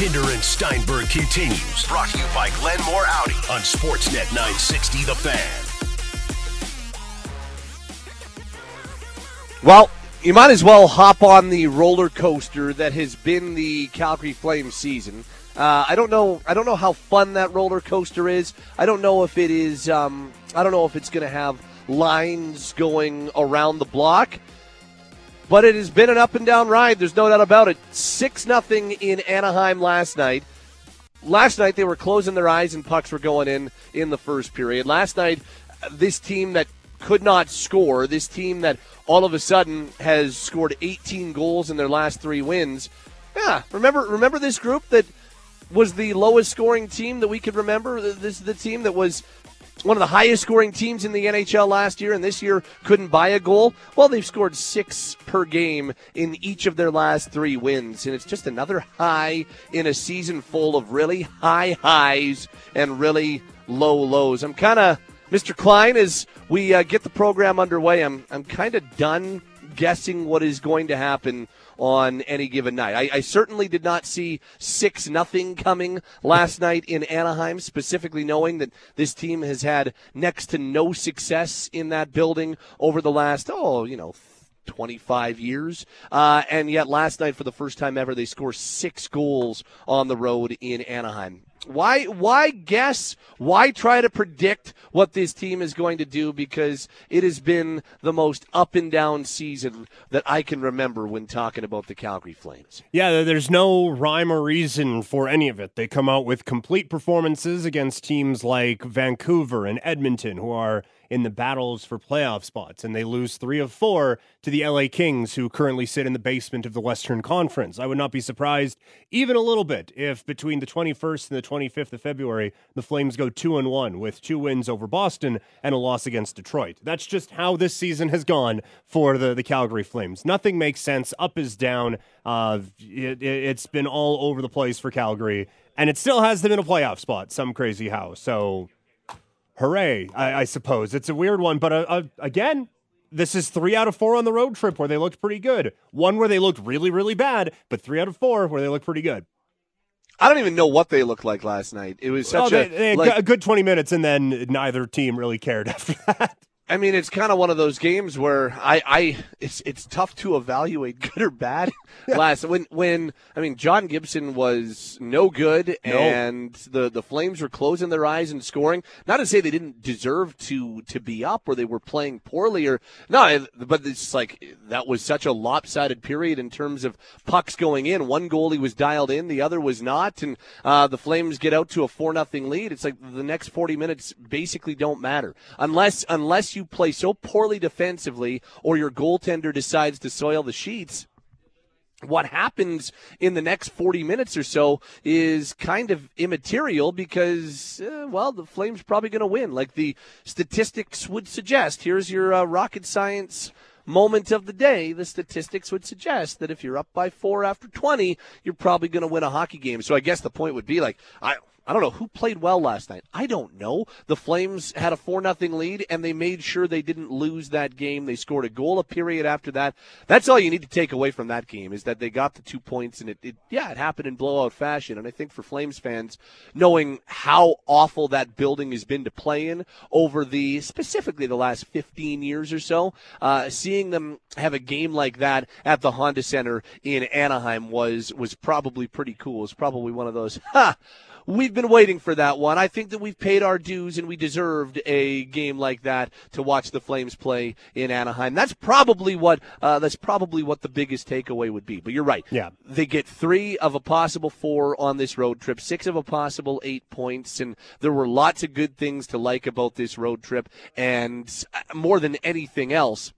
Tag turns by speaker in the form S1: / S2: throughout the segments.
S1: Pinder and Steinberg continues. Brought to you by Glenmore Audi on Sportsnet 960 The Fan.
S2: Well, you might as well hop on the roller coaster that has been the Calgary Flames season. Uh, I don't know. I don't know how fun that roller coaster is. I don't know if it is. Um, I don't know if it's going to have lines going around the block. But it has been an up and down ride. There's no doubt about it. Six nothing in Anaheim last night. Last night they were closing their eyes and pucks were going in in the first period. Last night, this team that could not score, this team that all of a sudden has scored 18 goals in their last three wins. Yeah, remember remember this group that was the lowest scoring team that we could remember. This is the team that was one of the highest scoring teams in the NHL last year, and this year couldn't buy a goal. Well, they've scored six per game in each of their last three wins, and it's just another high in a season full of really high highs and really low lows. I'm kind of Mr. Klein as we uh, get the program underway. I'm I'm kind of done guessing what is going to happen on any given night. I, I certainly did not see six nothing coming last night in Anaheim, specifically knowing that this team has had next to no success in that building over the last oh you know 25 years. Uh, and yet last night, for the first time ever, they score six goals on the road in Anaheim. Why why guess? Why try to predict what this team is going to do because it has been the most up and down season that I can remember when talking about the Calgary Flames.
S3: Yeah, there's no rhyme or reason for any of it. They come out with complete performances against teams like Vancouver and Edmonton who are in the battles for playoff spots, and they lose three of four to the LA Kings, who currently sit in the basement of the Western Conference. I would not be surprised even a little bit if between the 21st and the 25th of February, the Flames go two and one with two wins over Boston and a loss against Detroit. That's just how this season has gone for the, the Calgary Flames. Nothing makes sense. Up is down. Uh, it, it's been all over the place for Calgary, and it still has them in a playoff spot, some crazy how. So hooray, I, I suppose. It's a weird one, but uh, uh, again, this is three out of four on the road trip where they looked pretty good. One where they looked really, really bad, but three out of four where they looked pretty good.
S2: I don't even know what they looked like last night. It was such oh,
S3: they,
S2: a, like,
S3: a good 20 minutes, and then neither team really cared after that.
S2: I mean, it's kind of one of those games where I, I it's it's tough to evaluate good or bad. Last when when I mean John Gibson was no good and the the Flames were closing their eyes and scoring. Not to say they didn't deserve to to be up or they were playing poorly or no, but it's like that was such a lopsided period in terms of pucks going in. One goalie was dialed in, the other was not, and uh, the Flames get out to a four nothing lead. It's like the next forty minutes basically don't matter unless unless you you play so poorly defensively or your goaltender decides to soil the sheets, what happens in the next 40 minutes or so is kind of immaterial because, uh, well, the Flames probably going to win, like the statistics would suggest. Here's your uh, rocket science moment of the day. The statistics would suggest that if you're up by four after 20, you're probably going to win a hockey game. So I guess the point would be like, I, I don't know who played well last night. I don't know. The Flames had a 4 nothing lead and they made sure they didn't lose that game. They scored a goal a period after that. That's all you need to take away from that game is that they got the two points and it, it yeah, it happened in blowout fashion. And I think for Flames fans, knowing how awful that building has been to play in over the specifically the last 15 years or so, uh, seeing them have a game like that at the Honda Center in Anaheim was was probably pretty cool. It was probably one of those ha we've been waiting for that one. I think that we've paid our dues and we deserved a game like that to watch the Flames play in Anaheim. That's probably what uh, that's probably what the biggest takeaway would be. But you're right.
S3: Yeah,
S2: they get three of a possible four on this road trip, six of a possible eight points, and there were lots of good things to like about this road trip. And uh, more than anything else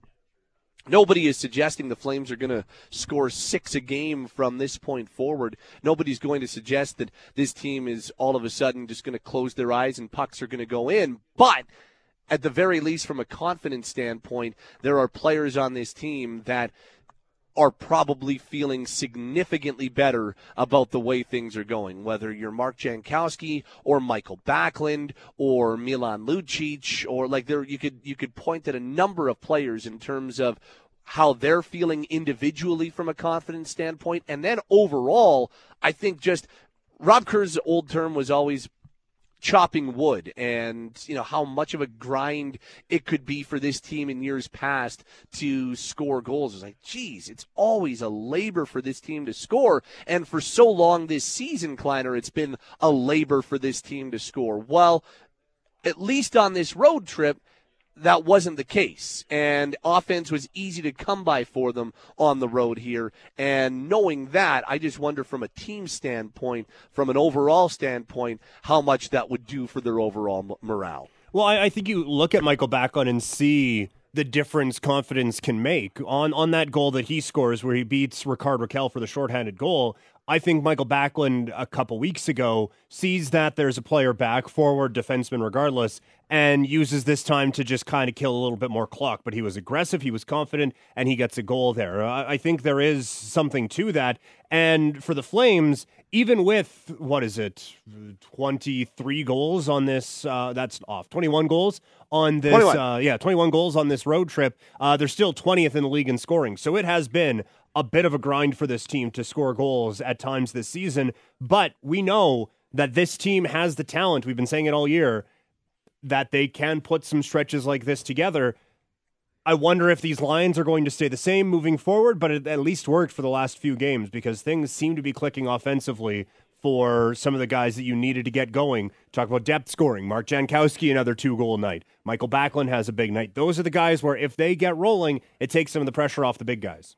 S2: Nobody is suggesting the Flames are going to score six a game from this point forward. Nobody's going to suggest that this team is all of a sudden just going to close their eyes and pucks are going to go in. But at the very least, from a confidence standpoint, there are players on this team that are probably feeling significantly better about the way things are going, whether you're Mark Jankowski or Michael Backlund or Milan Lucic or like there you could you could point at a number of players in terms of how they're feeling individually from a confidence standpoint. And then overall I think just Rob Kerr's old term was always chopping wood and you know how much of a grind it could be for this team in years past to score goals. It's like, geez, it's always a labor for this team to score. And for so long this season, Kleiner, it's been a labor for this team to score. Well, at least on this road trip, that wasn't the case. And offense was easy to come by for them on the road here. And knowing that, I just wonder from a team standpoint, from an overall standpoint, how much that would do for their overall morale.
S4: Well, I, I think you look at Michael Backlund and see the difference confidence can make on on that goal that he scores where he beats Rickard Rakell for the shorthanded goal. I think Michael Backlund a couple weeks ago sees that there's a player back, forward, defenseman, regardless, and uses this time to just kind of kill a little bit more clock. But he was aggressive, he was confident, and he gets a goal there. I think there is something to that. And for the Flames, even with what is it, twenty three goals on this? Uh, that's off. Twenty one goals on this. Uh, yeah, twenty one goals on this road trip. Uh, they're still twentieth in the league in scoring. So it has been a bit of a grind for this team to score goals at times this season. But we know that this team has the talent. We've been saying it all year that they can put some stretches like this together. I wonder if these lines are going to stay the same moving forward, but it at least worked for the last few games because things seem to be clicking offensively for some of the guys that you needed to get going. Talk about depth scoring. Mark Jankowski, another two goal night. Michael Backlund has a big night. Those are the guys where if they get rolling, it takes some of the pressure off the big guys.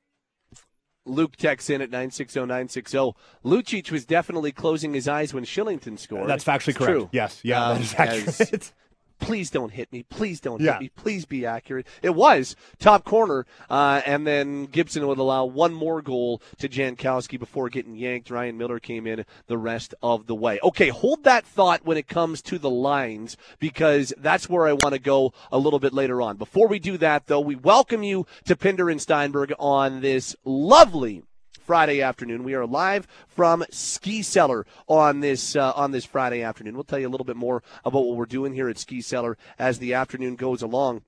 S2: Luke texts in at 960-960. Lucic was definitely closing his eyes when Kylington scored.
S4: That's factually
S2: it's
S4: correct.
S2: True.
S4: Yes. Yeah, um, that is accurate.
S2: As, please don't hit me. Please don't yeah. hit me. Please be accurate. It was top corner, uh, and then Gibson would allow one more goal to Jankowski before getting yanked. Ryan Miller came in the rest of the way. Okay, hold that thought when it comes to the lines because that's where I want to go a little bit later on. Before we do that, though, we welcome you to Pinder and Steinberg on this lovely Friday afternoon. We are live from Ski Cellar on this uh, on this Friday afternoon. We'll tell you a little bit more about what we're doing here at Ski Cellar as the afternoon goes along.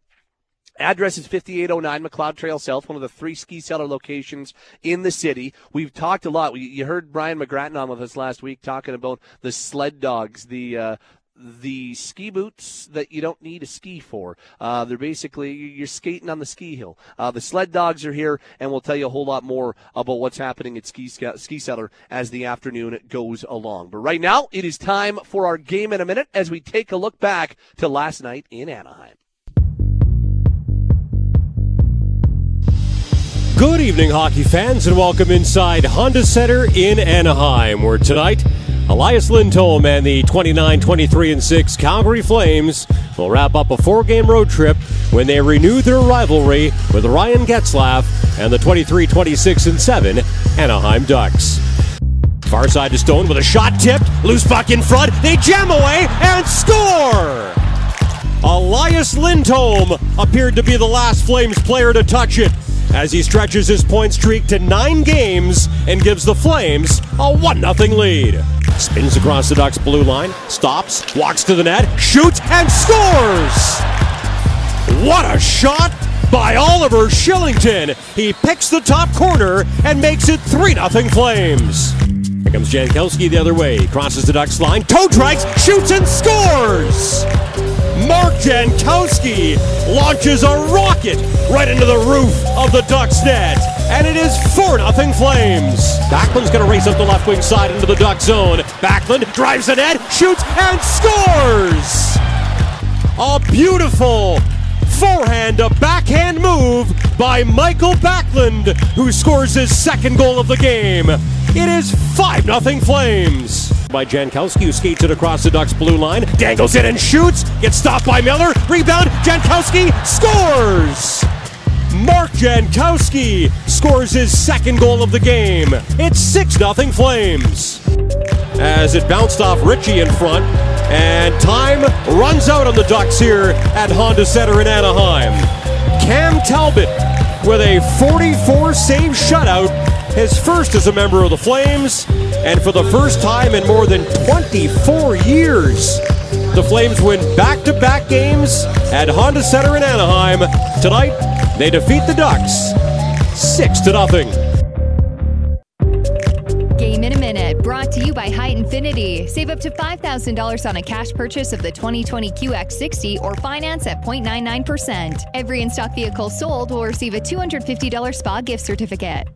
S2: Address is 5809 Macleod Trail South, one of the three ski cellar locations in the city. We've talked a lot. You heard Brian McGrattan on with us last week talking about the sled dogs, the uh, the ski boots that you don't need a ski for. Uh, they're basically you're skating on the ski hill. Uh, the sled dogs are here, and we'll tell you a whole lot more about what's happening at Ski Ski Cellar as the afternoon goes along. But right now, it is time for our game in a minute as we take a look back to last night in Anaheim.
S3: Good evening, hockey fans, and welcome inside Honda Center in Anaheim, where tonight Elias Lindholm and the 29 23 and 6 Calgary Flames will wrap up a four game road trip when they renew their rivalry with Ryan Getzlaf and the 23 26 and 7 Anaheim Ducks. Far side to Stone with a shot tipped, loose puck in front, they jam away and score! Elias Lindholm appeared to be the last Flames player to touch it as he stretches his point streak to nine games and gives the Flames a 1 0 lead. Spins across the Ducks' blue line, stops, walks to the net, shoots, and scores! What a shot by Oliver Kylington! He picks the top corner and makes it 3 0 Flames. Here comes Jankowski the other way, crosses the Ducks line, toe drags, shoots, and scores! Mark Jankowski launches a rocket right into the roof of the Ducks net. And it is 4 0 Flames. Backlund's going to race up the left wing side into the Duck zone. Backlund drives the net, shoots, and scores! A beautiful forehand, a backhand move by Michael Backlund, who scores his second goal of the game. It is 5 0 Flames. By Jankowski, who skates it across the Ducks' blue line, dangles it and shoots, gets stopped by Miller, rebound, Jankowski scores! Mark Jankowski scores his second goal of the game. It's 6 0 Flames. As it bounced off Ritchie in front, and time runs out on the Ducks here at Honda Center in Anaheim. Cam Talbot with a 44 save shutout, his first as a member of the Flames, and for the first time in more than 24 years. The Flames win back to back games at Honda Center in Anaheim. Tonight, they defeat the Ducks 6 to nothing.
S5: Game in a minute, brought to you by Height Infiniti. Save up to $5,000 on a cash purchase of the 2020 QX60 or finance at 0.99%. Every in stock vehicle sold will receive a $250 spa gift certificate.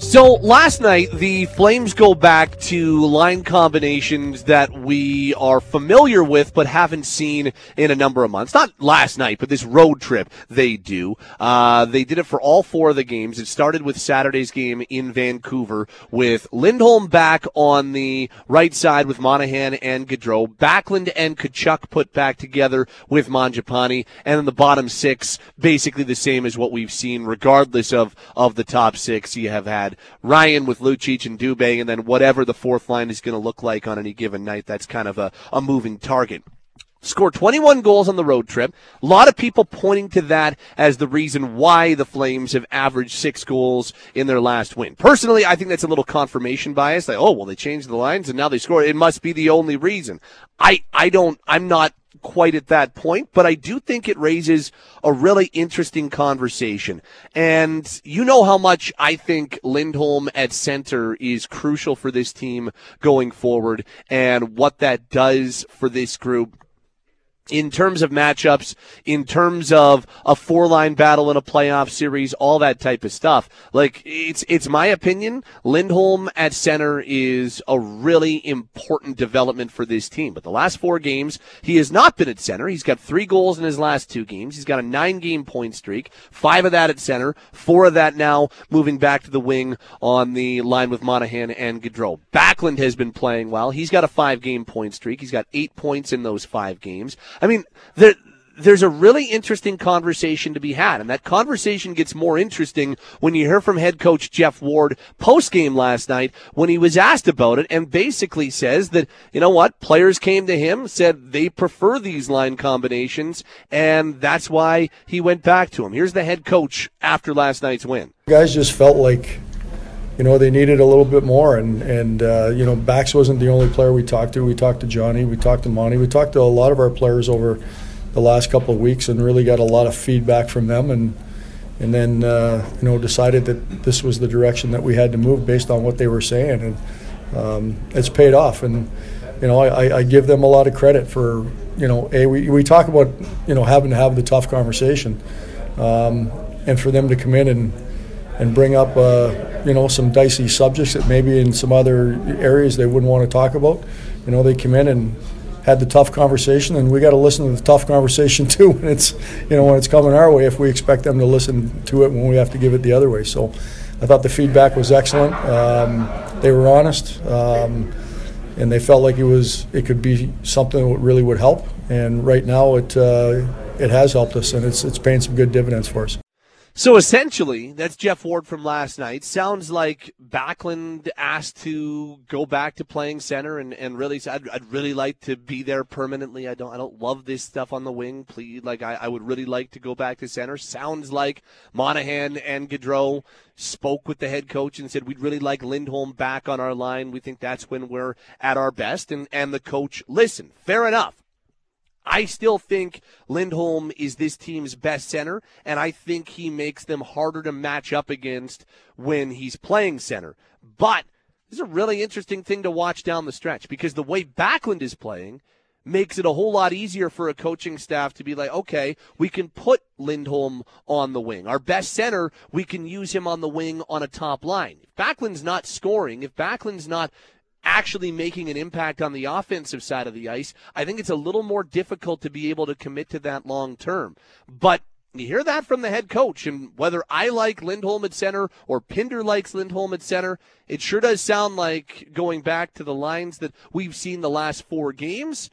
S2: So last night, the Flames go back to line combinations that we are familiar with but haven't seen in a number of months. Not last night, but this road trip they do. Uh, they did it for all four of the games. It started with Saturday's game in Vancouver with Lindholm back on the right side with Monahan and Gaudreau. Backlund and Tkachuk put back together with Mangiapane. And then the bottom six, basically the same as what we've seen, regardless of, of the top six you have had Ryan with Lucic and Dubé, and then whatever the fourth line is going to look like on any given night. That's kind of a, a moving target scored 21 goals on the road trip. A lot of people pointing to that as the reason why the Flames have averaged six goals in their last win. Personally, I think that's a little confirmation bias. Like, oh, well, they changed the lines and now they score. It must be the only reason. I, I don't, I'm not quite at that point, but I do think it raises a really interesting conversation. And you know how much I think Lindholm at center is crucial for this team going forward and what that does for this group in terms of matchups, in terms of a four line battle in a playoff series, all that type of stuff. Like it's it's my opinion, Lindholm at center is a really important development for this team. But the last four games, he has not been at center. He's got three goals in his last two games. He's got a nine game point streak, five of that at center, four of that now moving back to the wing on the line with Monahan and Gaudreau. Backlund has been playing well. He's got a five game point streak. He's got eight points in those five games. I mean, there, there's a really interesting conversation to be had, and that conversation gets more interesting when you hear from head coach Geoff Ward post game last night when he was asked about it, and basically says that you know what, players came to him said they prefer these line combinations, and that's why he went back to him. Here's the head coach after last night's win.
S6: Guys just felt like you know, they needed a little bit more. And, and uh, you know, Bax wasn't the only player we talked to. We talked to Johnny, we talked to Monty, we talked to a lot of our players over the last couple of weeks and really got a lot of feedback from them. And, and then, uh, you know, decided that this was the direction that we had to move based on what they were saying. And um, it's paid off. And, you know, I, I give them a lot of credit for, you know, a, we, we talk about, you know, having to have the tough conversation. Um, and for them to come in and, and bring up, uh, you know, some dicey subjects that maybe in some other areas they wouldn't want to talk about. You know, they come in and had the tough conversation, and we got to listen to the tough conversation too. When it's, you know, when it's coming our way, if we expect them to listen to it when we have to give it the other way. So, I thought the feedback was excellent. Um, they were honest, um, and they felt like it was it could be something that really would help. And right now, it uh, it has helped us, and it's it's paying some good dividends for us.
S2: So essentially, that's Geoff Ward from last night. Sounds like Backlund asked to go back to playing center and, and really I'd, I'd really like to be there permanently. I don't I don't love this stuff on the wing. Please, like I, I would really like to go back to center. Sounds like Monahan and Gaudreau spoke with the head coach and said we'd really like Lindholm back on our line. We think that's when we're at our best. And and the coach listened. Fair enough. I still think Lindholm is this team's best center, and I think he makes them harder to match up against when he's playing center. But this is a really interesting thing to watch down the stretch because the way Backlund is playing makes it a whole lot easier for a coaching staff to be like, okay, we can put Lindholm on the wing. Our best center, we can use him on the wing on a top line. If Backlund's not scoring, if Backlund's not actually making an impact on the offensive side of the ice, I think it's a little more difficult to be able to commit to that long term. But you hear that from the head coach, and whether I like Lindholm at center or Pinder likes Lindholm at center, it sure does sound like going back to the lines that we've seen the last four games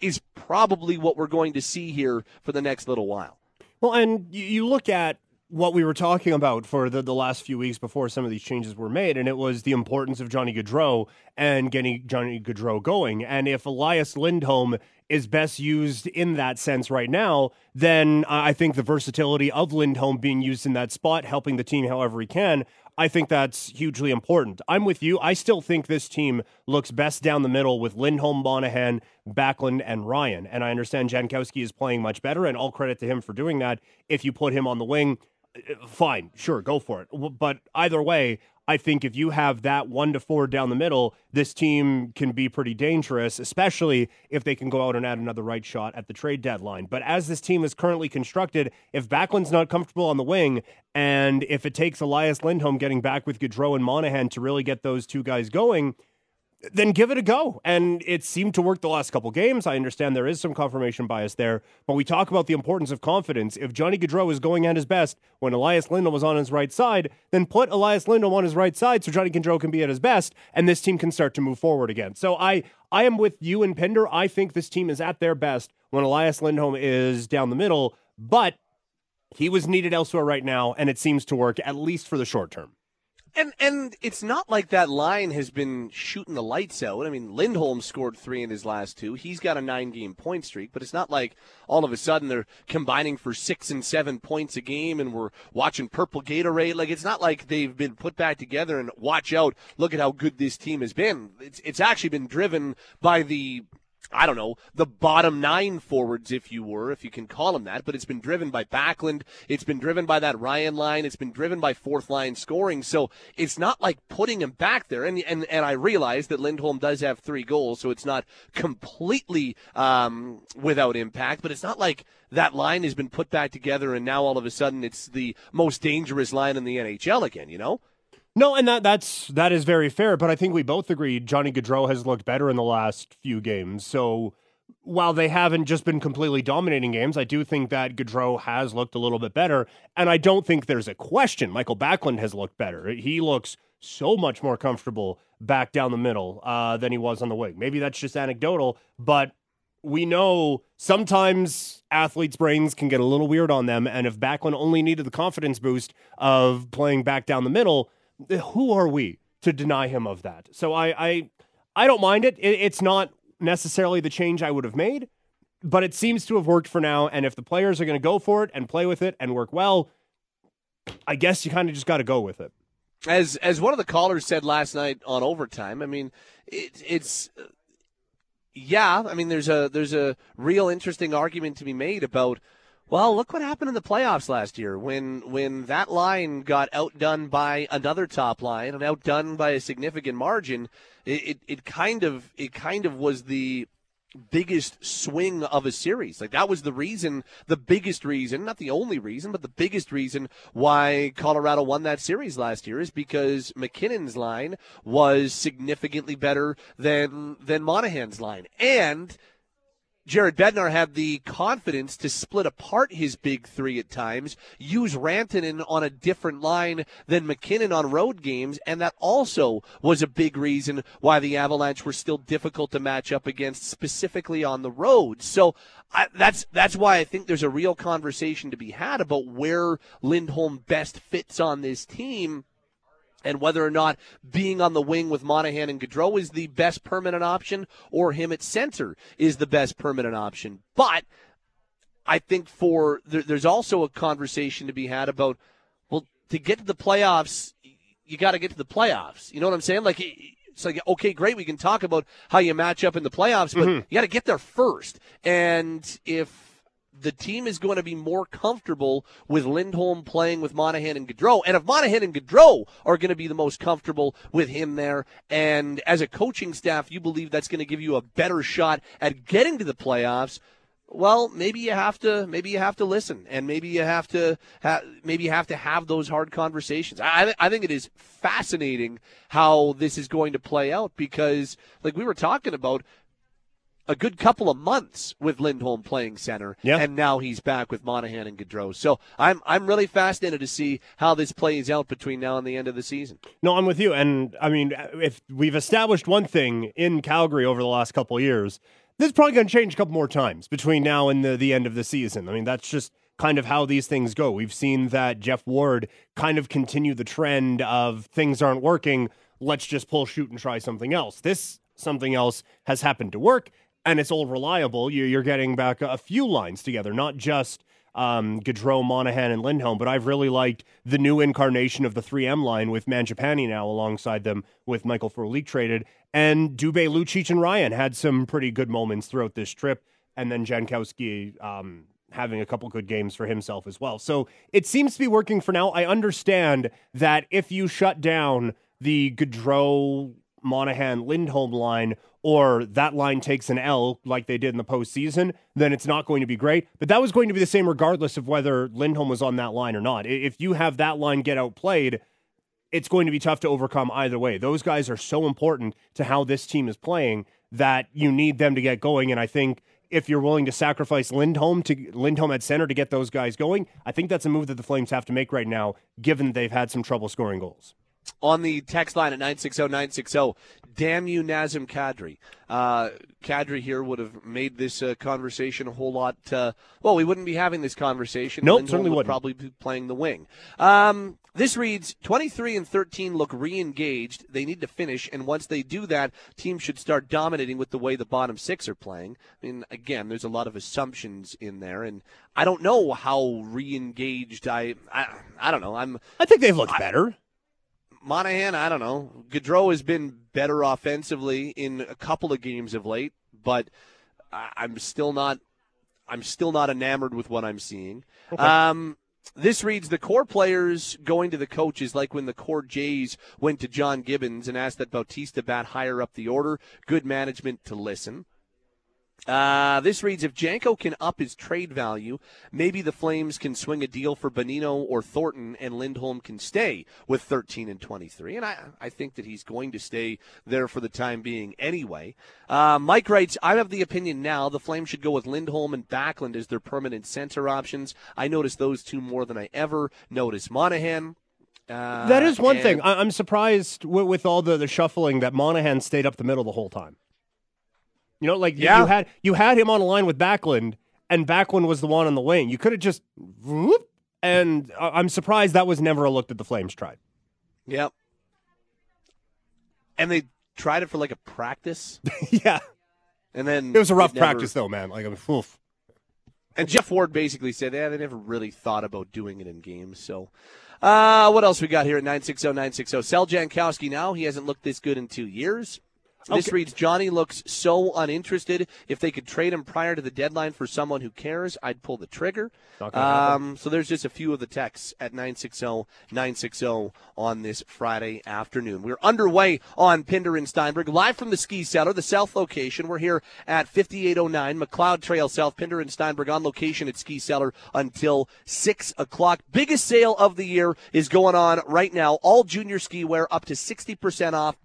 S2: is probably what we're going to see here for the next little while.
S3: Well, and you look at what we were talking about for the, the last few weeks before some of these changes were made, and it was the importance of Johnny Gaudreau and getting Johnny Gaudreau going. And if Elias Lindholm is best used in that sense right now, then I think the versatility of Lindholm being used in that spot, helping the team however he can, I think that's hugely important. I'm with you. I still think this team looks best down the middle with Lindholm, Monahan, Backlund, and Ryan. And I understand Jankowski is playing much better, and all credit to him for doing that. If you put him on the wing, fine, sure, go for it. But either way, I think if you have that one to four down the middle, this team can be pretty dangerous, especially if they can go out and add another right shot at the trade deadline. But as this team is currently constructed, if Backlund's not comfortable on the wing, and if it takes Elias Lindholm getting back with Gaudreau and Monahan to really get those two guys going, then give it a go. And it seemed to work the last couple games. I understand there is some confirmation bias there, but we talk about the importance of confidence. If Johnny Gaudreau is going at his best when Elias Lindholm was on his right side, then put Elias Lindholm on his right side so Johnny Gaudreau can be at his best, and this team can start to move forward again. So I, I am with you and Pinder. I think this team is at their best when Elias Lindholm is down the middle, but he was needed elsewhere right now, and it seems to work at least for the short term.
S2: And and it's not like that line has been shooting the lights out. I mean, Lindholm scored three in his last two. He's got a nine game point streak, but it's not like all of a sudden they're combining for six and seven points a game and we're watching purple Gatorade. Like it's not like they've been put back together and watch out, look at how good this team has been. It's it's actually been driven by the I don't know, the bottom nine forwards, if you were, if you can call them that, but it's been driven by Backlund. It's been driven by that Ryan line. It's been driven by fourth line scoring. So it's not like putting him back there. And, and, and I realize that Lindholm does have three goals, so it's not completely, um, without impact, but it's not like that line has been put back together and now all of a sudden it's the most dangerous line in the NHL again, you know?
S3: No, and that that's that is very fair. But I think we both agreed Johnny Gaudreau has looked better in the last few games. So while they haven't just been completely dominating games, I do think that Gaudreau has looked a little bit better. And I don't think there's a question. Michael Backlund has looked better. He looks so much more comfortable back down the middle uh, than he was on the wing. Maybe that's just anecdotal, but we know sometimes athletes' brains can get a little weird on them. And if Backlund only needed the confidence boost of playing back down the middle, who are we to deny him of that? So I I, I don't mind it. it. It's not necessarily the change I would have made, but it seems to have worked for now. And if the players are going to go for it and play with it and work well, I guess you kind of just got to go with it.
S2: As as one of the callers said last night on overtime, I mean, it, it's yeah. I mean, there's a there's a real interesting argument to be made about well, look what happened in the playoffs last year when when that line got outdone by another top line and outdone by a significant margin. It, it, it kind of it kind of was the biggest swing of a series. Like that was the reason, the biggest reason, not the only reason, but the biggest reason why Colorado won that series last year is because MacKinnon's line was significantly better than than Monahan's line. And Jared Bednar had the confidence to split apart his big three at times, use Rantanen on a different line than MacKinnon on road games, and that also was a big reason why the Avalanche were still difficult to match up against, specifically on the road. So I, that's that's why I think there's a real conversation to be had about where Lindholm best fits on this team and whether or not being on the wing with Monahan and Gaudreau is the best permanent option or him at center is the best permanent option. But I think for there, there's also a conversation to be had about well to get to the playoffs you got to get to the playoffs. You know what I'm saying? Like it's like okay, great, we can talk about how you match up in the playoffs, but mm-hmm. you got to get there first. And if the team is going to be more comfortable with Lindholm playing with Monahan and Gaudreau. And if Monahan and Gaudreau are going to be the most comfortable with him there, and as a coaching staff, you believe that's going to give you a better shot at getting to the playoffs, well, maybe you have to maybe you have to listen, and maybe you have to ha- maybe you have to have those hard conversations. I th- I think it is fascinating how this is going to play out because, like we were talking about, a good couple of months with Lindholm playing center,
S3: yeah.
S2: and now he's back with Monahan and Gaudreau. So I'm I'm really fascinated to see how this plays out between now and the end of the season.
S3: No, I'm with you, and I mean, if we've established one thing in Calgary over the last couple of years, this is probably going to change a couple more times between now and the, the end of the season. I mean, that's just kind of how these things go. We've seen that Geoff Ward kind of continue the trend of things aren't working. Let's just pull shoot and try something else. This something else has happened to work and it's all reliable. You're getting back a few lines together, not just um, Gaudreau, Monahan, and Lindholm, but I've really liked the new incarnation of the 3M line with Mangiapane now alongside them with Michael Frolik traded. And Dubé, Lucic, and Ryan had some pretty good moments throughout this trip. And then Jankowski um, having a couple good games for himself as well. So it seems to be working for now. I understand that if you shut down – the Gaudreau, Monahan, Lindholm line, or that line takes an L like they did in the postseason, then it's not going to be great. But that was going to be the same regardless of whether Lindholm was on that line or not. If you have that line get outplayed, it's going to be tough to overcome either way. Those guys are so important to how this team is playing that you need them to get going. And I think if you're willing to sacrifice Lindholm to Lindholm at center to get those guys going, I think that's a move that the Flames have to make right now, given they've had some trouble scoring goals.
S2: On the text line at 960-960, damn you, Nazem Kadri. Uh, Kadri here would have made this uh, conversation a whole lot. Uh, well, we wouldn't be having this conversation.
S3: Nope,
S2: Lindholm
S3: certainly
S2: would
S3: wouldn't.
S2: probably be playing the wing. Um, this reads 23 and 13 look re-engaged. They need to finish, and once they do that, teams should start dominating with the way the bottom six are playing. I mean, again, there's a lot of assumptions in there, and I don't know how re-engaged I. I, I don't know. I'm
S3: I think they've looked better.
S2: Monahan, I don't know. Gaudreau has been better offensively in a couple of games of late, but I'm still not. I'm still not enamored with what I'm seeing. Um, this reads the core players going to the coaches like when the core Jays went to John Gibbons and asked that Bautista bat higher up the order. Good management to listen. Uh, this reads if Janko can up his trade value, maybe the Flames can swing a deal for Bonino or Thornton, and Lindholm can stay with 13 and 23. And I, I think that he's going to stay there for the time being anyway. Uh, Mike writes, I have the opinion now the Flames should go with Lindholm and Backlund as their permanent center options. I notice those two more than I ever noticed Monahan. Uh,
S3: That is one
S2: and-
S3: thing. I- I'm surprised with, with all the, the shuffling that Monahan stayed up the middle the whole time. You know, like you-
S2: Yeah.
S3: you had you had him on a line with Backlund, and Backlund was the one on the wing. You could have just whoop, and I'm surprised that was never a look that the Flames tried.
S2: Yep. And they tried it for like a practice,
S3: yeah,
S2: and then
S3: it was a rough
S2: never-
S3: practice though, man. Like, I mean, oof.
S2: And Geoff Ward basically said, yeah, they never really thought about doing it in games. So, uh, what else we got here at 960 960? Sell Jankowski now. He hasn't looked this good in two years. This
S3: Okay.
S2: reads Johnny looks so uninterested. If they could trade him prior to the deadline for someone who cares, I'd pull the trigger.
S3: Not gonna happen.
S2: Um, so there's just a few of the texts at 960 960 on this Friday afternoon. We're underway on Pinder and Steinberg, live from the ski cellar, the south location. We're here at 5809 Macleod Trail South. Pinder and Steinberg on location at Ski Cellar until 6 o'clock. Biggest sale of the year is going on right now. All junior ski wear up to 60% off.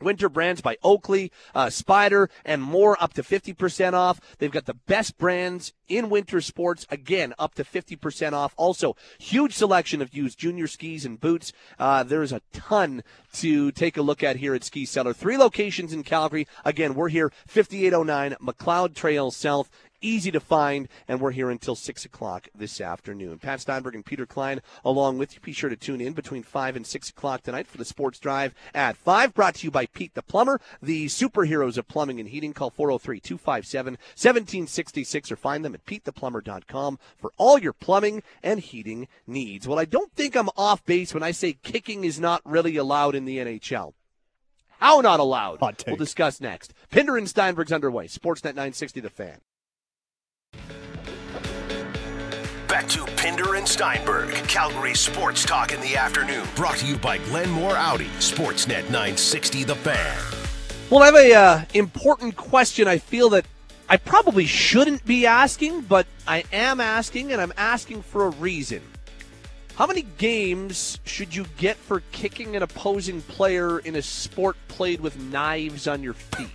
S2: Winter brands by Oakley, uh, Spider, and more up to 50% off. They've got the best brands in winter sports, again, up to 50% off. Also, huge selection of used junior skis and boots. Uh, there's a ton to take a look at here at Ski Cellar. Three locations in Calgary. Again, we're here, 5809 Macleod Trail South easy to find, and we're here until 6 o'clock this afternoon. Pat Steinberg and Peter Klein along with you. Be sure to tune in between 5 and 6 o'clock tonight for the Sports Drive at 5, brought to you by Pete the Plumber, the superheroes of plumbing and heating. Call 403 257 1766 or find them at PeteThePlumber.com for all your plumbing and heating needs. Well, I don't think I'm off base when I say kicking is not really allowed in the NHL. How not allowed? We'll discuss next. Pinder and Steinberg's underway. Sportsnet 960 The Fan.
S1: Back to Pinder and Steinberg, Calgary Sports Talk in the afternoon. Brought to you by Glenmore Audi, Sportsnet 960 The Fan.
S2: Well, I have a uh, important question. I feel that I probably shouldn't be asking, but I am asking, and I'm asking for a reason. How many games should you get for kicking an opposing player in a sport played with knives on your feet?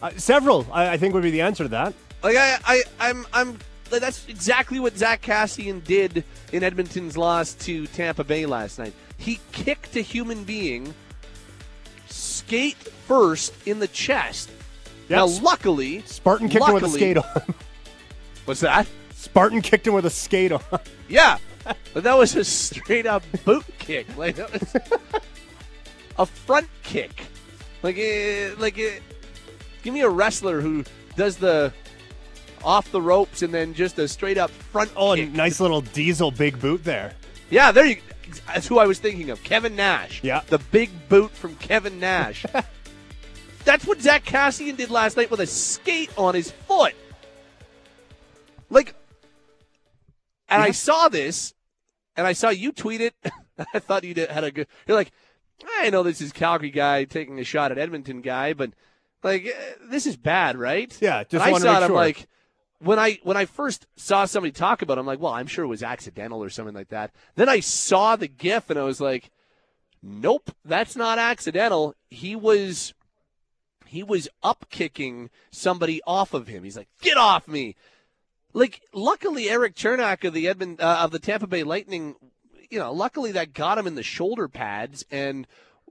S3: Uh, several, I, I think, would be the answer to that.
S2: Like I, I I'm, I'm. That's exactly what Zack Kassian did in Edmonton's loss to Tampa Bay last night. He kicked a human being, skate first in the chest. Now, luckily,
S3: Spartan kicked him with a skate on.
S2: What's that?
S3: Spartan kicked him with a skate on.
S2: Yeah, but that was a straight up boot kick. Like that was a front kick. Like, eh, like, eh, give me a wrestler who does the off the ropes and then just a straight up front
S3: Oh, nice little diesel big boot there.
S2: Yeah, there you. That's who I was thinking of. Kevin Nash.
S3: Yeah.
S2: the big boot from Kevin Nash. That's what Zack Kassian did last night with a skate on his foot. Like, and I saw this, and I saw you tweet it. I thought you did, had a good. You're like, I know this is Calgary guy taking a shot at Edmonton guy, but like eh, this is bad, right?
S3: Yeah, just
S2: I saw
S3: make
S2: it. I'm
S3: sure.
S2: like, when I when I first saw somebody talk about, it, I'm like, well, I'm sure it was accidental or something like that. Then I saw the GIF and I was like, nope, that's not accidental. He was he was up kicking somebody off of him. He's like, get off me. Like, luckily, Erik Cernak of the Edmond uh, of the Tampa Bay Lightning, you know, luckily that got him in the shoulder pads, and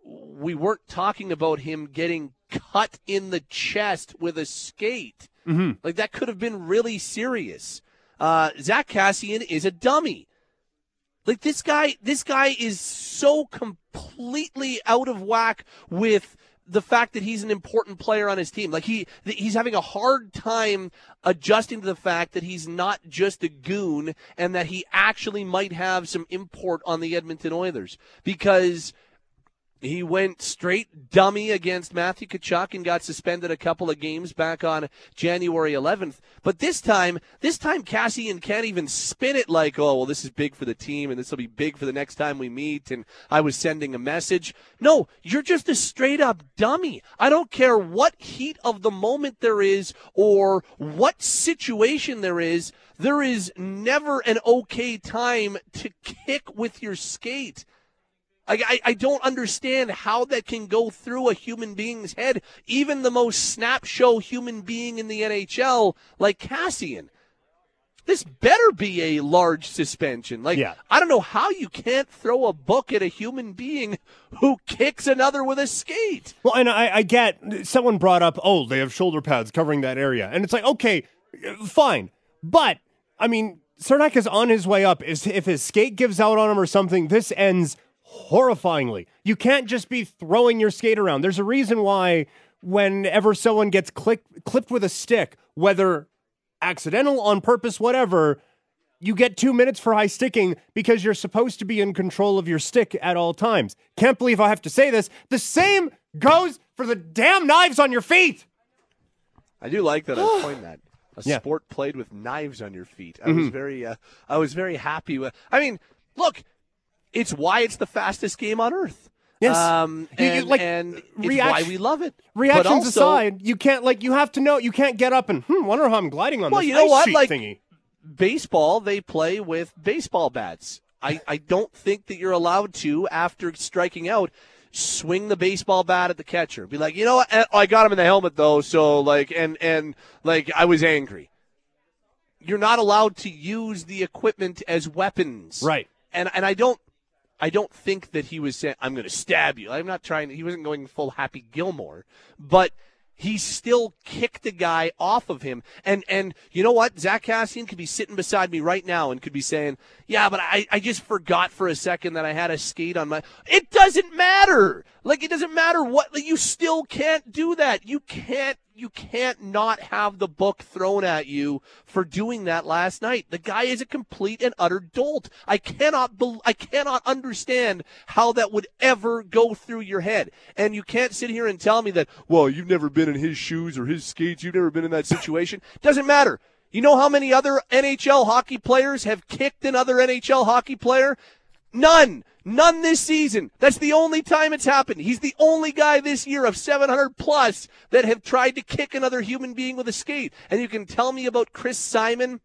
S2: we weren't talking about him getting cut in the chest with a skate. Mm-hmm. Like that could have been really serious. Uh, Zack Kassian is a dummy. Like this guy, this guy is so completely out of whack with the fact that he's an important player on his team. Like he, he's having a hard time adjusting to the fact that he's not just a goon and that he actually might have some import on the Edmonton Oilers because he went straight dummy against Matthew Tkachuk and got suspended a couple of games back on January 11th. But this time, this time Kassian can't even spin it like, oh, well, this is big for the team and this will be big for the next time we meet. And I was sending a message. No, you're just a straight up dummy. I don't care what heat of the moment there is or what situation there is. There is never an okay time to kick with your skate. I, I, don't understand how that can go through a human being's head, even the most snap show human being in the NHL, like Kassian. This better be a large suspension. Like,
S3: Yeah.
S2: I don't know how you can't throw a book at a human being who kicks another with a skate.
S3: Well, and I, I get someone brought up, oh, they have shoulder pads covering that area, and it's like, okay, fine, but I mean, Cernak is on his way up. Is if his skate gives out on him or something, this ends horrifyingly. You can't just be throwing your skate around. There's a reason why whenever someone gets click, clipped with a stick, whether accidental, on purpose, whatever, you get two minutes for high sticking because you're supposed to be in control of your stick at all times. Can't believe I have to say this. The same goes for the damn knives on your feet.
S2: I do like that I coined that. A
S3: Yeah.
S2: sport played with knives on your feet. I was very, uh, I was very happy with. I mean, look, it's why it's the fastest game on earth.
S3: Yes.
S2: um,
S3: You- you,
S2: and,
S3: like,
S2: and it's why we love it.
S3: Reactions
S2: also-
S3: aside, you can't like you have to know you can't get up and hmm, wonder how I'm gliding on
S2: Well,
S3: this
S2: you know
S3: ice
S2: what?
S3: sheet
S2: Like-
S3: thingy.
S2: baseball, they play with baseball bats. I, I don't think that you're allowed to, after striking out, swing the baseball bat at the catcher. Be like, you know what? Eh, I got him in the helmet though, so like, and and like, I was angry. You're not allowed to use the equipment as weapons,
S3: Right.
S2: And and I don't. I don't think that he was saying, I'm going to stab you. I'm not trying he wasn't going full Happy Gilmore, but he still kicked the guy off of him. And, and you know what? Zack Kassian could be sitting beside me right now and could be saying, yeah, but I, I just forgot for a second that I had a skate on my, it doesn't matter. Like, it doesn't matter what, like, you still can't do that. You can't, you can't not have the book thrown at you for doing that last night. The guy is a complete and utter dolt. I cannot, bel I cannot understand how that would ever go through your head. And you can't sit here and tell me that, well, you've never been in his shoes or his skates. You've never been in that situation. Doesn't matter. You know how many other NHL hockey players have kicked another NHL hockey player? None. None this season. That's the only time it's happened. He's the only guy this year of 700 plus that have tried to kick another human being with a skate. And you can tell me about Chris Simon,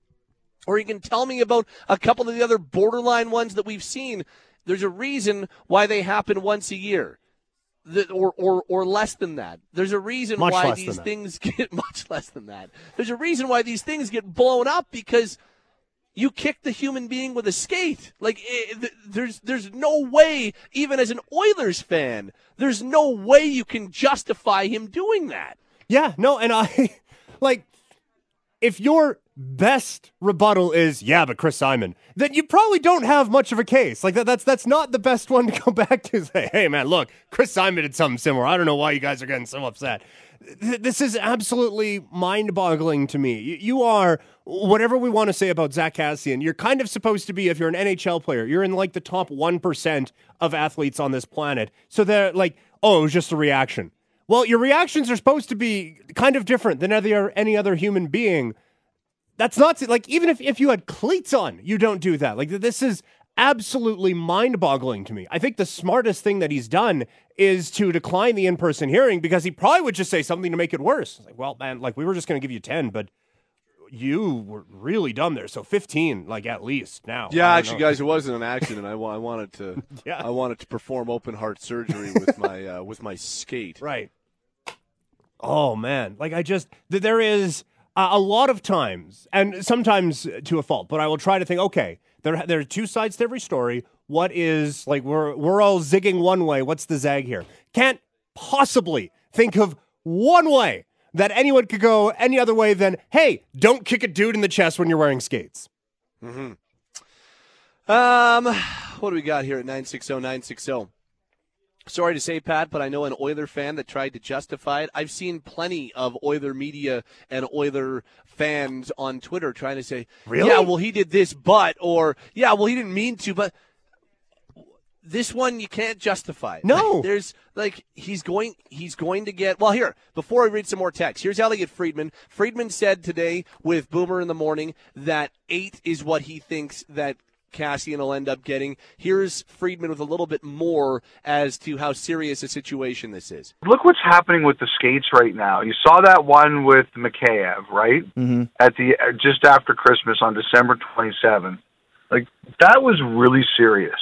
S2: or you can tell me about a couple of the other borderline ones that we've seen. There's a reason why they happen once a year. The- or, or, or less than that. There's a reason
S3: Much
S2: why these things get much less than that. There's a reason why these things get blown up because you kick the human being with a skate. Like eh, th- there's there's no way, even as an Oilers fan, there's no way you can justify him doing that.
S3: Yeah, no, and I like if your best rebuttal is yeah, but Chris Simon, then you probably don't have much of a case. Like that, that's that's not the best one to go back to. Say, hey man, look, Chris Simon did something similar. I don't know why you guys are getting so upset. Th- This is absolutely mind-boggling to me. You, you are whatever we want to say about Zack Kassian. You're kind of supposed to be if you're an NHL player. You're in like the top one percent of athletes on this planet. So they're like, oh, it was just a reaction. Well, your reactions are supposed to be kind of different than any other human being. That's not like even if, if you had cleats on, you don't do that. Like this is absolutely mind boggling to me. I think the smartest thing that he's done is to decline the in person hearing because he probably would just say something to make it worse. Like, well, man, like we were just going to give you 10, but you were really dumb there. So 15, like at least now.
S2: Yeah, actually, know. guys, it wasn't an accident. I, I wanted to, yeah. I wanted to perform open heart surgery with my, uh, with my skate.
S3: Right. Oh man, like I just there is a lot of times, and sometimes to a fault, but I will try to think. Okay, there there are two sides to every story. What is like we're we're all zigging one way. What's the zag here? Can't possibly think of one way that anyone could go any other way than hey, don't kick a dude in the chest when you're wearing skates.
S2: Hmm. Um, what do we got here at nine six zero nine six zero? Sorry to say, Pat, but I know an Oiler fan that tried to justify it. I've seen plenty of Oiler media and Oiler fans on Twitter trying to say,
S3: really?
S2: Yeah, well, he did this, but, or, yeah, well, he didn't mean to, but this one you can't justify.
S3: No,
S2: there's like he's going he's going to get. Well, here before I read some more text, here's Elliotte Friedman. Friedman said today with Boomer in the morning that eight is what he thinks that Kassian will end up getting. Here's Friedman with a little bit more as to how serious a situation this is.
S7: Look what's happening with the skates right now. You saw that one with Mikheyev, right?
S8: Mm-hmm.
S7: At the just after Christmas on December 27th. Like that was really serious.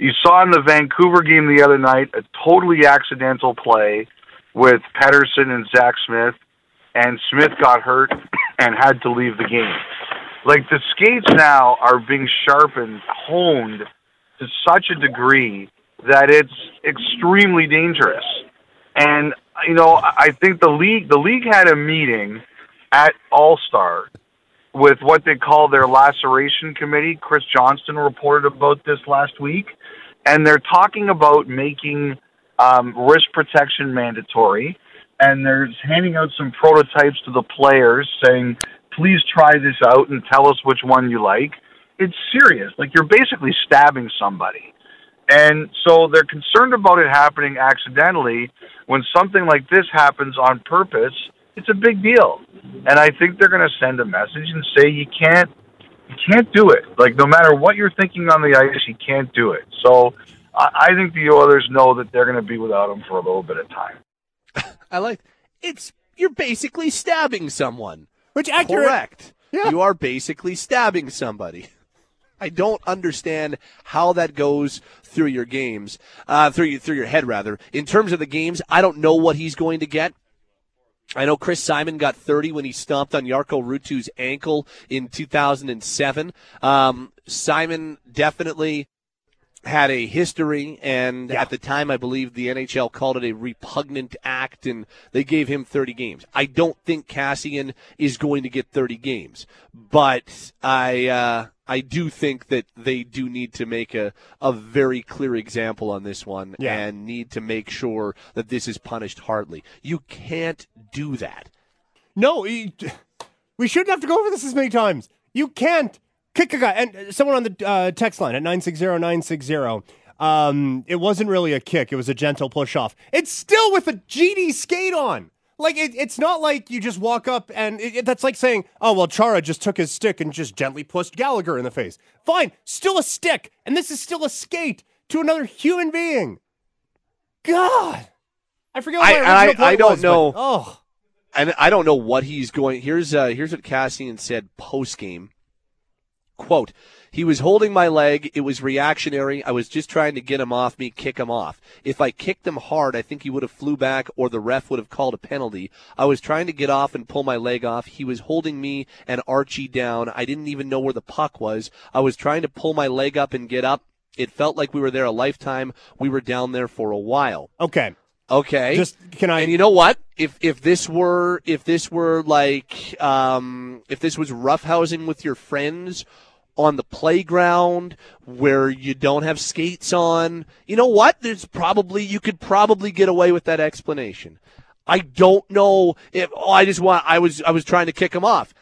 S7: You saw in the Vancouver game the other night a totally accidental play with Pettersson and Zack Smith, and Smith got hurt and had to leave the game. Like the skates now are being sharpened, honed to such a degree that it's extremely dangerous. And you know, I think the league the league had a meeting at All Star with what they call their laceration committee. Chris Johnston reported about this last week, and they're talking about making um, wrist protection mandatory. And they're handing out some prototypes to the players, saying please try this out and tell us which one you like. It's serious. Like you're basically stabbing somebody. And so they're concerned about it happening accidentally. When something like this happens on purpose, it's a big deal. And I think they're going to send a message and say you can't you can't do it. Like no matter what you're thinking on the ice, you can't do it. So I, I think the Oilers know that they're going to be without him for a little bit of time.
S2: I like it's you're basically stabbing someone.
S3: Which accurate.
S2: Correct. Yeah. You are basically stabbing somebody. I don't understand how that goes through your games, uh, through your, through your head rather. In terms of the games, I don't know what he's going to get. I know Chris Simon got 30 when he stomped on Jarkko Ruutu's ankle in 2007. Um, Simon definitely had a history, and yeah. at the time, I believe the NHL called it a repugnant act, and they gave him 30 games. I don't think Kassian is going to get 30 games, but I uh, I do think that they do need to make a, a very clear example on this one,
S3: yeah.
S2: and need to make sure that this is punished hardly. You can't do that.
S3: No, we shouldn't have to go over this as many times. You can't kick a guy. And someone on the uh, text line at 960 960. Um, it wasn't really a kick. It was a gentle push off. It's still with a GD skate on. Like it, it's not like you just walk up and it, it, that's like saying, "Oh well, Chara just took his stick and just gently pushed Gallagher in the face." Fine, still a stick, and this is still a skate to another human being. God, I forget. What I,
S2: I, I don't
S3: was,
S2: know.
S3: But, oh,
S2: and I don't know what he's going. Here's uh, here's what Kassian said post game. Quote, he was holding my leg. It was reactionary. I was just trying to get him off me, kick him off. If I kicked him hard, I think he would have flew back or the ref would have called a penalty. I was trying to get off and pull my leg off. He was holding me and Archie down. I didn't even know where the puck was. I was trying to pull my leg up and get up. It felt like we were there a lifetime. We were down there for a while.
S3: Okay.
S2: Okay.
S3: Just can I?
S2: And you know what? If if this were if this were like um, if this was roughhousing with your friends on the playground where you don't have skates on, you know what? There's probably you could probably get away with that explanation. I don't know if oh, I just want I was I was trying to kick him off.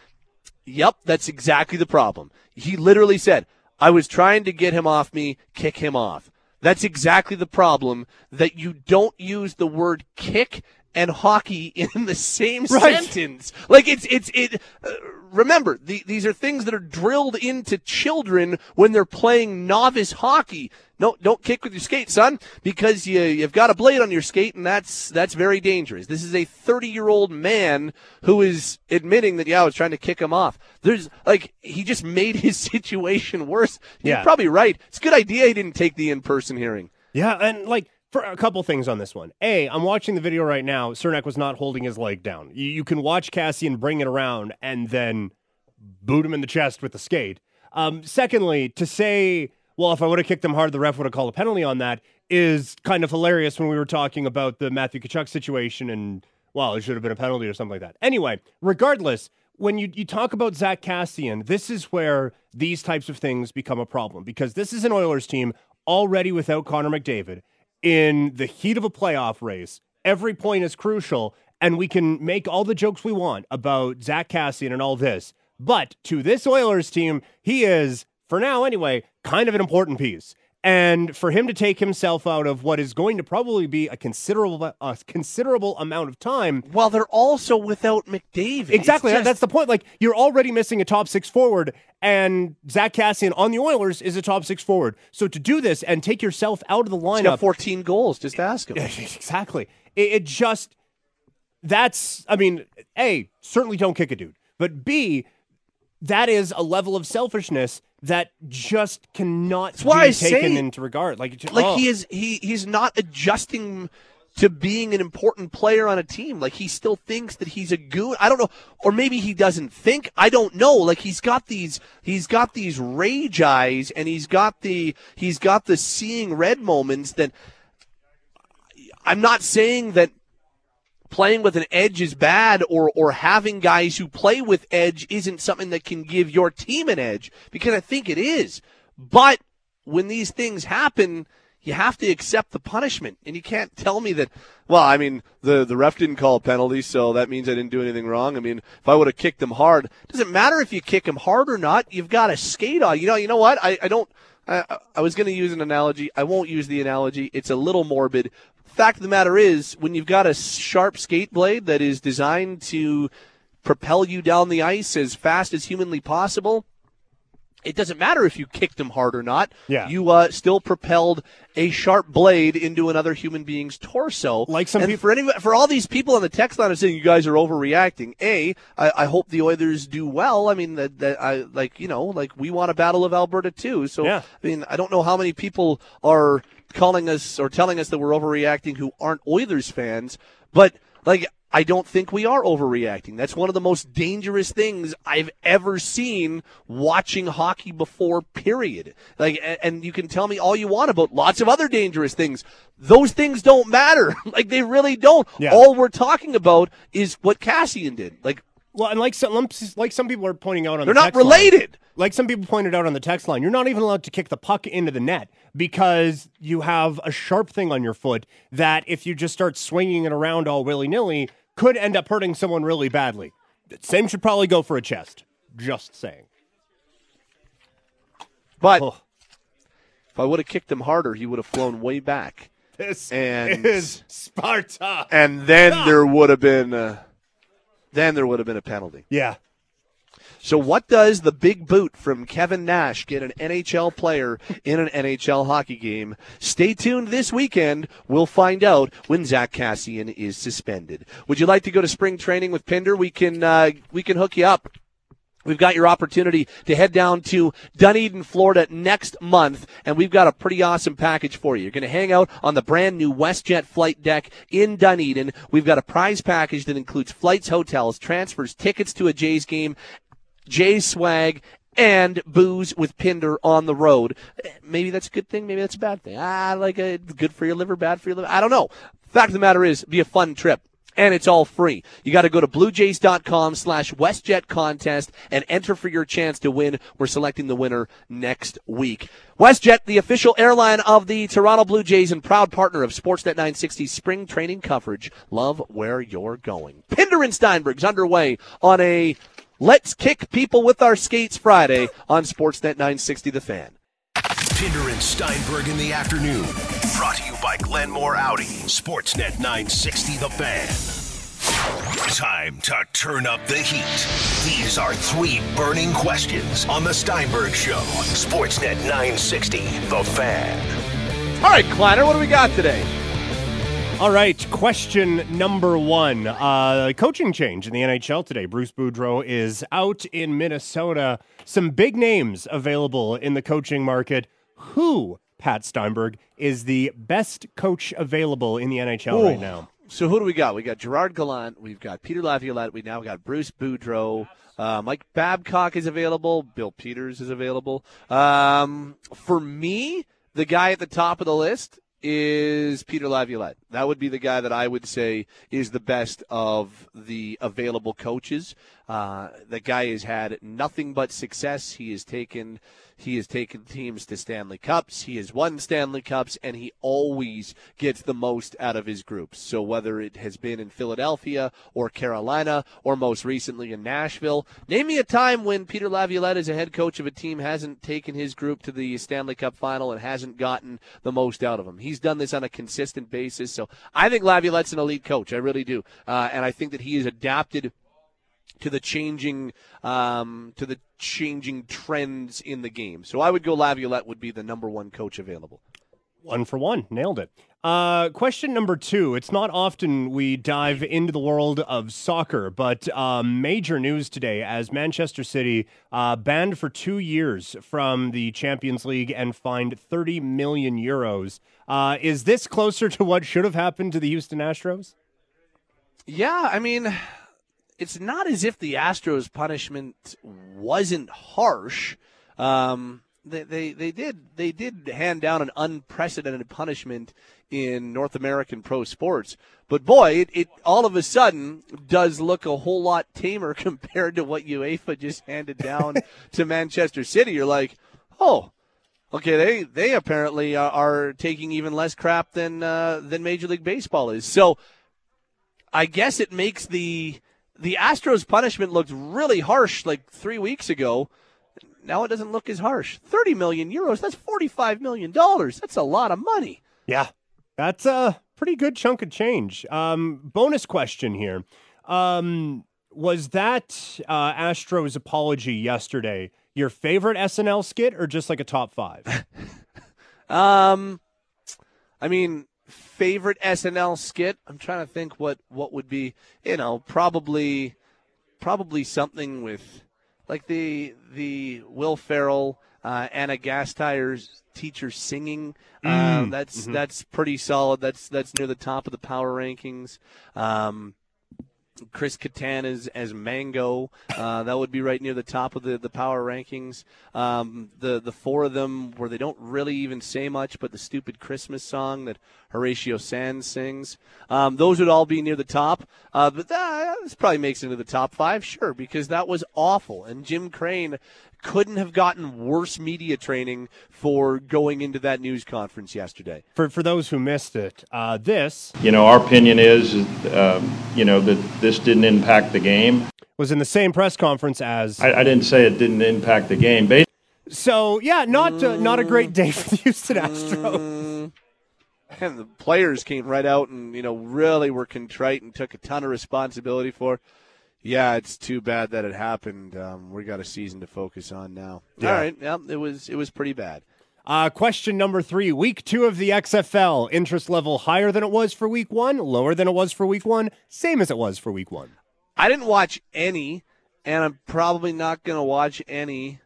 S2: Yep, that's exactly the problem. He literally said, "I was trying to get him off me, kick him off." That's exactly the problem that you don't use the word kick and hockey in the same
S3: Right.
S2: sentence. Like it's it's it. Uh, remember, the, these are things that are drilled into children when they're playing novice hockey. No, don't kick with your skate, son, because you you've got a blade on your skate, and that's that's very dangerous. This is a 30 year old man who is admitting that yeah, I was trying to kick him off. There's like he just made his situation worse. You're probably right. It's a good idea he didn't take the in person hearing.
S3: Yeah, and like for a couple things on this one. A, I'm watching the video right now. Cernak was not holding his leg down. You, you can watch Kassian bring it around and then boot him in the chest with the skate. Um, secondly, to say, well, if I would have kicked him hard, the ref would have called a penalty on that is kind of hilarious when we were talking about the Matthew Tkachuk situation and, well, it should have been a penalty or something like that. Anyway, regardless, when you, you talk about Zack Kassian, this is where these types of things become a problem because this is an Oilers team already without Connor McDavid in the heat of a playoff race. Every point is crucial, and we can make all the jokes we want about Zack Kassian and all this. But to this Oilers team, he is, for now anyway, kind of an important piece. And for him to take himself out of what is going to probably be a considerable a considerable amount of time
S2: while they're also without McDavid.
S3: Exactly. That- That's the point. Like you're already missing a top six forward, and Zack Kassian on the Oilers is a top six forward. So to do this and take yourself out of the lineup,
S2: 14 goals. Just ask him.
S3: exactly. It, it just that's. I mean, a certainly don't kick a dude, but b that is a level of selfishness that just cannot
S2: That's why
S3: be
S2: I say-
S3: taken into regard. Like, it-
S2: like
S3: oh.
S2: he is he he's not adjusting to being an important player on a team. Like he still thinks that he's a goon. I don't know. Or maybe he doesn't think. I don't know. Like he's got these he's got these rage eyes and he's got the he's got the seeing red moments that i'm not saying that playing with an edge is bad or or having guys who play with edge isn't something that can give your team an edge because I think it is. But when these things happen, you have to accept the punishment and you can't tell me that well, I mean, the the ref didn't call a penalty, so that means I didn't do anything wrong. I mean, if I would have kicked him hard, it doesn't matter if you kick him hard or not. You've got to skate on. You know, you know what? I, I don't I, I was going to use an analogy. I won't use the analogy. It's a little morbid. Fact of the matter is, when you've got a sharp skate blade that is designed to propel you down the ice as fast as humanly possible, it doesn't matter if you kicked him hard or not.
S3: Yeah.
S2: You uh, still propelled a sharp blade into another human being's torso.
S3: Like some
S2: and
S3: peop-
S2: for any for all these people on the text line are saying you guys are overreacting. A, I, I hope the Oilers do well. I mean that, that I like you know like we want a battle of Alberta too. So
S3: Yeah.
S2: I mean I don't know how many people are calling us or telling us that we're overreacting who aren't Oilers fans, but like I don't think we are overreacting. That's one of the most dangerous things I've ever seen watching hockey before, period. Like, and you can tell me all you want about lots of other dangerous things. Those things don't matter. like, they really don't.
S3: Yeah.
S2: All we're talking about is what Kassian did. Like,
S3: Well, and like some like some people are pointing out on
S2: they're
S3: the
S2: not
S3: text line-
S2: related.
S3: like some people pointed out on the text line, you're not even allowed to kick the puck into the net because you have a sharp thing on your foot that if you just start swinging it around all willy nilly could end up hurting someone really badly. Same should probably go for a chest. Just saying.
S2: But
S3: Oh.
S2: if I would have kicked him harder, he would have flown way back.
S3: This
S2: And-
S3: is Sparta.
S2: And then there would have been, uh, then there would have been a penalty.
S3: Yeah.
S2: So, what does the big boot from Kevin Nash get an NHL player in an NHL hockey game? Stay tuned this weekend. We'll find out when Zack Kassian is suspended. Would you like to go to spring training with Pinder? We can uh, we can hook you up. We've got your opportunity to head down to Dunedin, Florida next month, and we've got a pretty awesome package for you. You're going to hang out on the brand new WestJet flight deck in Dunedin. We've got a prize package that includes flights, hotels, transfers, tickets to a Jays game, Jays swag, and booze with Pinder on the road. Maybe that's a good thing. Maybe that's a bad thing. Ah, like a good for your liver, bad for your liver. I don't know. Fact of the matter is, be a fun trip. And it's all free. You got to go to bluejays.com slash WestJet contest and enter for your chance to win. We're selecting the winner next week. WestJet, the official airline of the Toronto Blue Jays and proud partner of Sportsnet 960 spring training coverage. Love where you're going. Pinder and Steinberg's underway on a Let's Kick People with Our Skates Friday on Sportsnet 960 The Fan.
S1: Pinder and Steinberg in the afternoon. Brought to you by Glenmore Audi. Sportsnet 960 The Fan. Time to turn up the heat. These are three burning questions on The Steinberg Show. Sportsnet 960 The Fan.
S2: All right, Kleiner, what do we got today?
S3: All right, question number one. Uh, coaching change in the NHL today. Bruce Boudreau is out in Minnesota. Some big names available in the coaching market. Who, Pat Steinberg, is the best coach available in the NHL right now?
S2: So who do we got? We got Gerard Gallant. We've got Peter Laviolette. We now got Bruce Boudreau. Uh, Mike Babcock is available. Bill Peters is available. Um, for me, the guy at the top of the list is Peter Laviolette. That would be the guy that I would say is the best of the available coaches. Uh, the guy has had nothing but success. He has taken he has taken teams to Stanley Cups. He has won Stanley Cups, and he always gets the most out of his groups. So whether it has been in Philadelphia or Carolina or most recently in Nashville, name me a time when Peter Laviolette, as a head coach of a team, hasn't taken his group to the Stanley Cup final and hasn't gotten the most out of them. He's done this on a consistent basis. So I think Laviolette's an elite coach. I really do, uh, and I think that he has adapted to the changing um, to the changing trends in the game. So I would go Laviolette would be the number one coach available.
S3: One for one, nailed it. Uh, question number two. It's not often we dive into the world of soccer, but uh, major news today as Manchester City uh, banned for two years from the Champions League and fined 30 million euros. Uh, is this closer to what should have happened to the Houston Astros?
S2: Yeah, I mean, it's not as if the Astros punishment wasn't harsh. Um, they, they, they did they did hand down an unprecedented punishment in North American pro sports. But boy, it, it all of a sudden does look a whole lot tamer compared to what UEFA just handed down to Manchester City. You're like, oh, okay, they they apparently are, are taking even less crap than uh, than Major League Baseball is. So I guess it makes the the Astros punishment looked really harsh like three weeks ago. Now it doesn't look as harsh. 30 million euros, that's $45 million. That's a lot of money.
S3: Yeah, that's a pretty good chunk of change. Um, bonus question here. Um, was that uh, Astros apology yesterday your favorite SNL skit or just like a top five?
S2: um, I mean, favorite SNL skit. I'm trying to think what what would be, you know, probably probably something with like the the Will Ferrell uh, Ana Gasteyer's teacher singing. Uh, mm. Um, that's mm-hmm. that's pretty solid. That's that's near the top of the power rankings. Um, Chris Kattan as, as Mango. Uh, that would be right near the top of the, the power rankings. Um, the the four of them where they don't really even say much, but the stupid Christmas song that Horatio Sanz sings. Um, those would all be near the top. Uh, but that, this probably makes it into the top five, sure, because that was awful. And Jim Crane couldn't have gotten worse media training for going into that news conference yesterday.
S3: For for those who missed it, uh, this
S8: you know our opinion is um, you know that this didn't impact the game.
S3: Was in the same press conference as
S8: I, I didn't say it didn't impact the game. Basically,
S3: so yeah, not uh, not a great day for the Houston Astros.
S2: And the players came right out and you know really were contrite and took a ton of responsibility for. Yeah, it's too bad that it happened. Um, we got a season to focus on now. Yeah. All right, yeah, it was it was pretty bad.
S3: Uh, question number three: Week two of the XFL interest level higher than it was for Week one, lower than it was for Week one, same as it was for Week one.
S2: I didn't watch any, and I'm probably not going to watch any.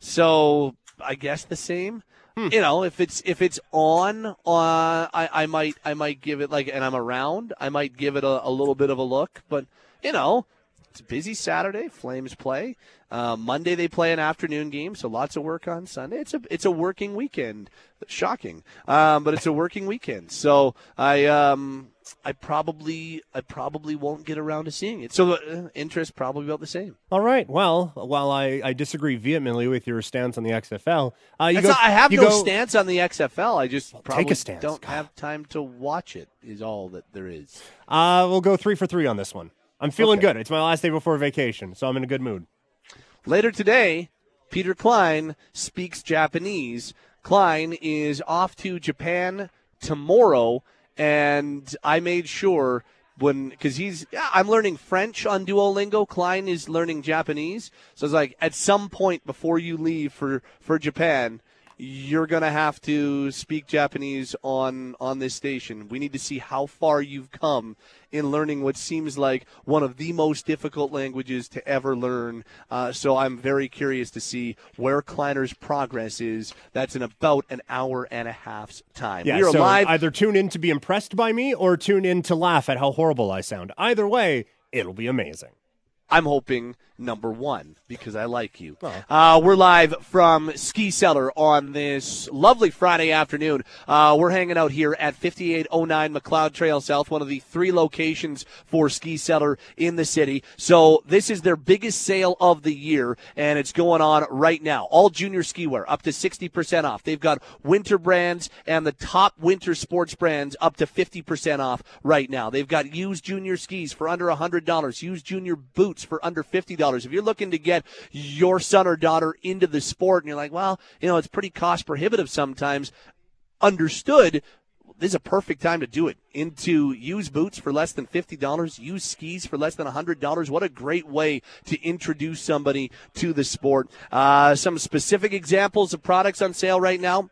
S2: So I guess the same. Hmm. You know, if it's if it's on, uh, I, I might I might give it like, and I'm around, I might give it a, a little bit of a look. But you know, it's a busy Saturday. Flames play. Uh, Monday they play an afternoon game, so lots of work on Sunday. It's a it's a working weekend. Shocking, um, but it's a working weekend. So I um, I probably I probably won't get around to seeing it. So uh, interest probably about the same.
S3: All right. Well, while I, I disagree vehemently with your stance on the XFL, uh, you
S2: go,
S3: not,
S2: I have
S3: no
S2: go, stance on the XFL. I just probably
S3: take a stance.
S2: don't have time to watch it. Is all that there is.
S3: Uh, we'll go three for three on this one. I'm feeling okay. good. It's my last day before vacation, so I'm in a good mood.
S2: Later today, Peter Klein speaks Japanese Klein is off to Japan tomorrow, and I made sure when because he's yeah, I'm learning French on Duolingo. Klein is learning Japanese, so it's like at some point before you leave for for Japan, you're gonna have to speak Japanese on on this station. We need to see how far you've come in learning what seems like one of the most difficult languages to ever learn. Uh, so I'm very curious to see where Kleiner's progress is. That's in about an hour and a half's time.
S3: Yeah,
S2: we are
S3: so
S2: live.
S3: either tune in to be impressed by me or tune in to laugh at how horrible I sound. Either way, it'll be amazing.
S2: I'm hoping number one because I like you. Uh, we're live from Ski Cellar on this lovely Friday afternoon. Uh, we're hanging out here at 5809 Macleod Trail South, one of the three locations for Ski Cellar in the city. So this is their biggest sale of the year, and it's going on right now. All junior ski wear up to 60% off. They've got winter brands and the top winter sports brands up to 50% off right now. They've got used junior skis for under $100, used junior boots for under $50. If you're looking to get your son or daughter into the sport and you're like, well, you know, it's pretty cost prohibitive sometimes, understood. This is a perfect time to do it. Into used boots for less than $50, used skis for less than $100. What a great way to introduce somebody to the sport. Uh, some specific examples of products on sale right now.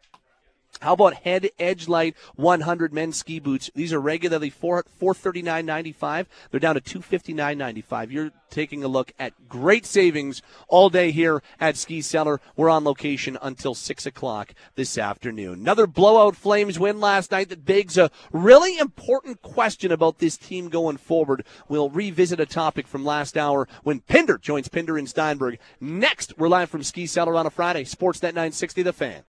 S2: How about Head Edge Light 100 men's ski boots? These are regularly four four thirty nine ninety five. They're down to two fifty nine ninety five. You're taking a look at great savings all day here at Ski Cellar. We're on location until six o'clock this afternoon. Another blowout Flames win last night that begs a really important question about this team going forward. We'll revisit a topic from last hour when Pinder joins Pinder and Steinberg. Next, we're live from Ski Cellar on a Friday. Sportsnet 960, The Fan.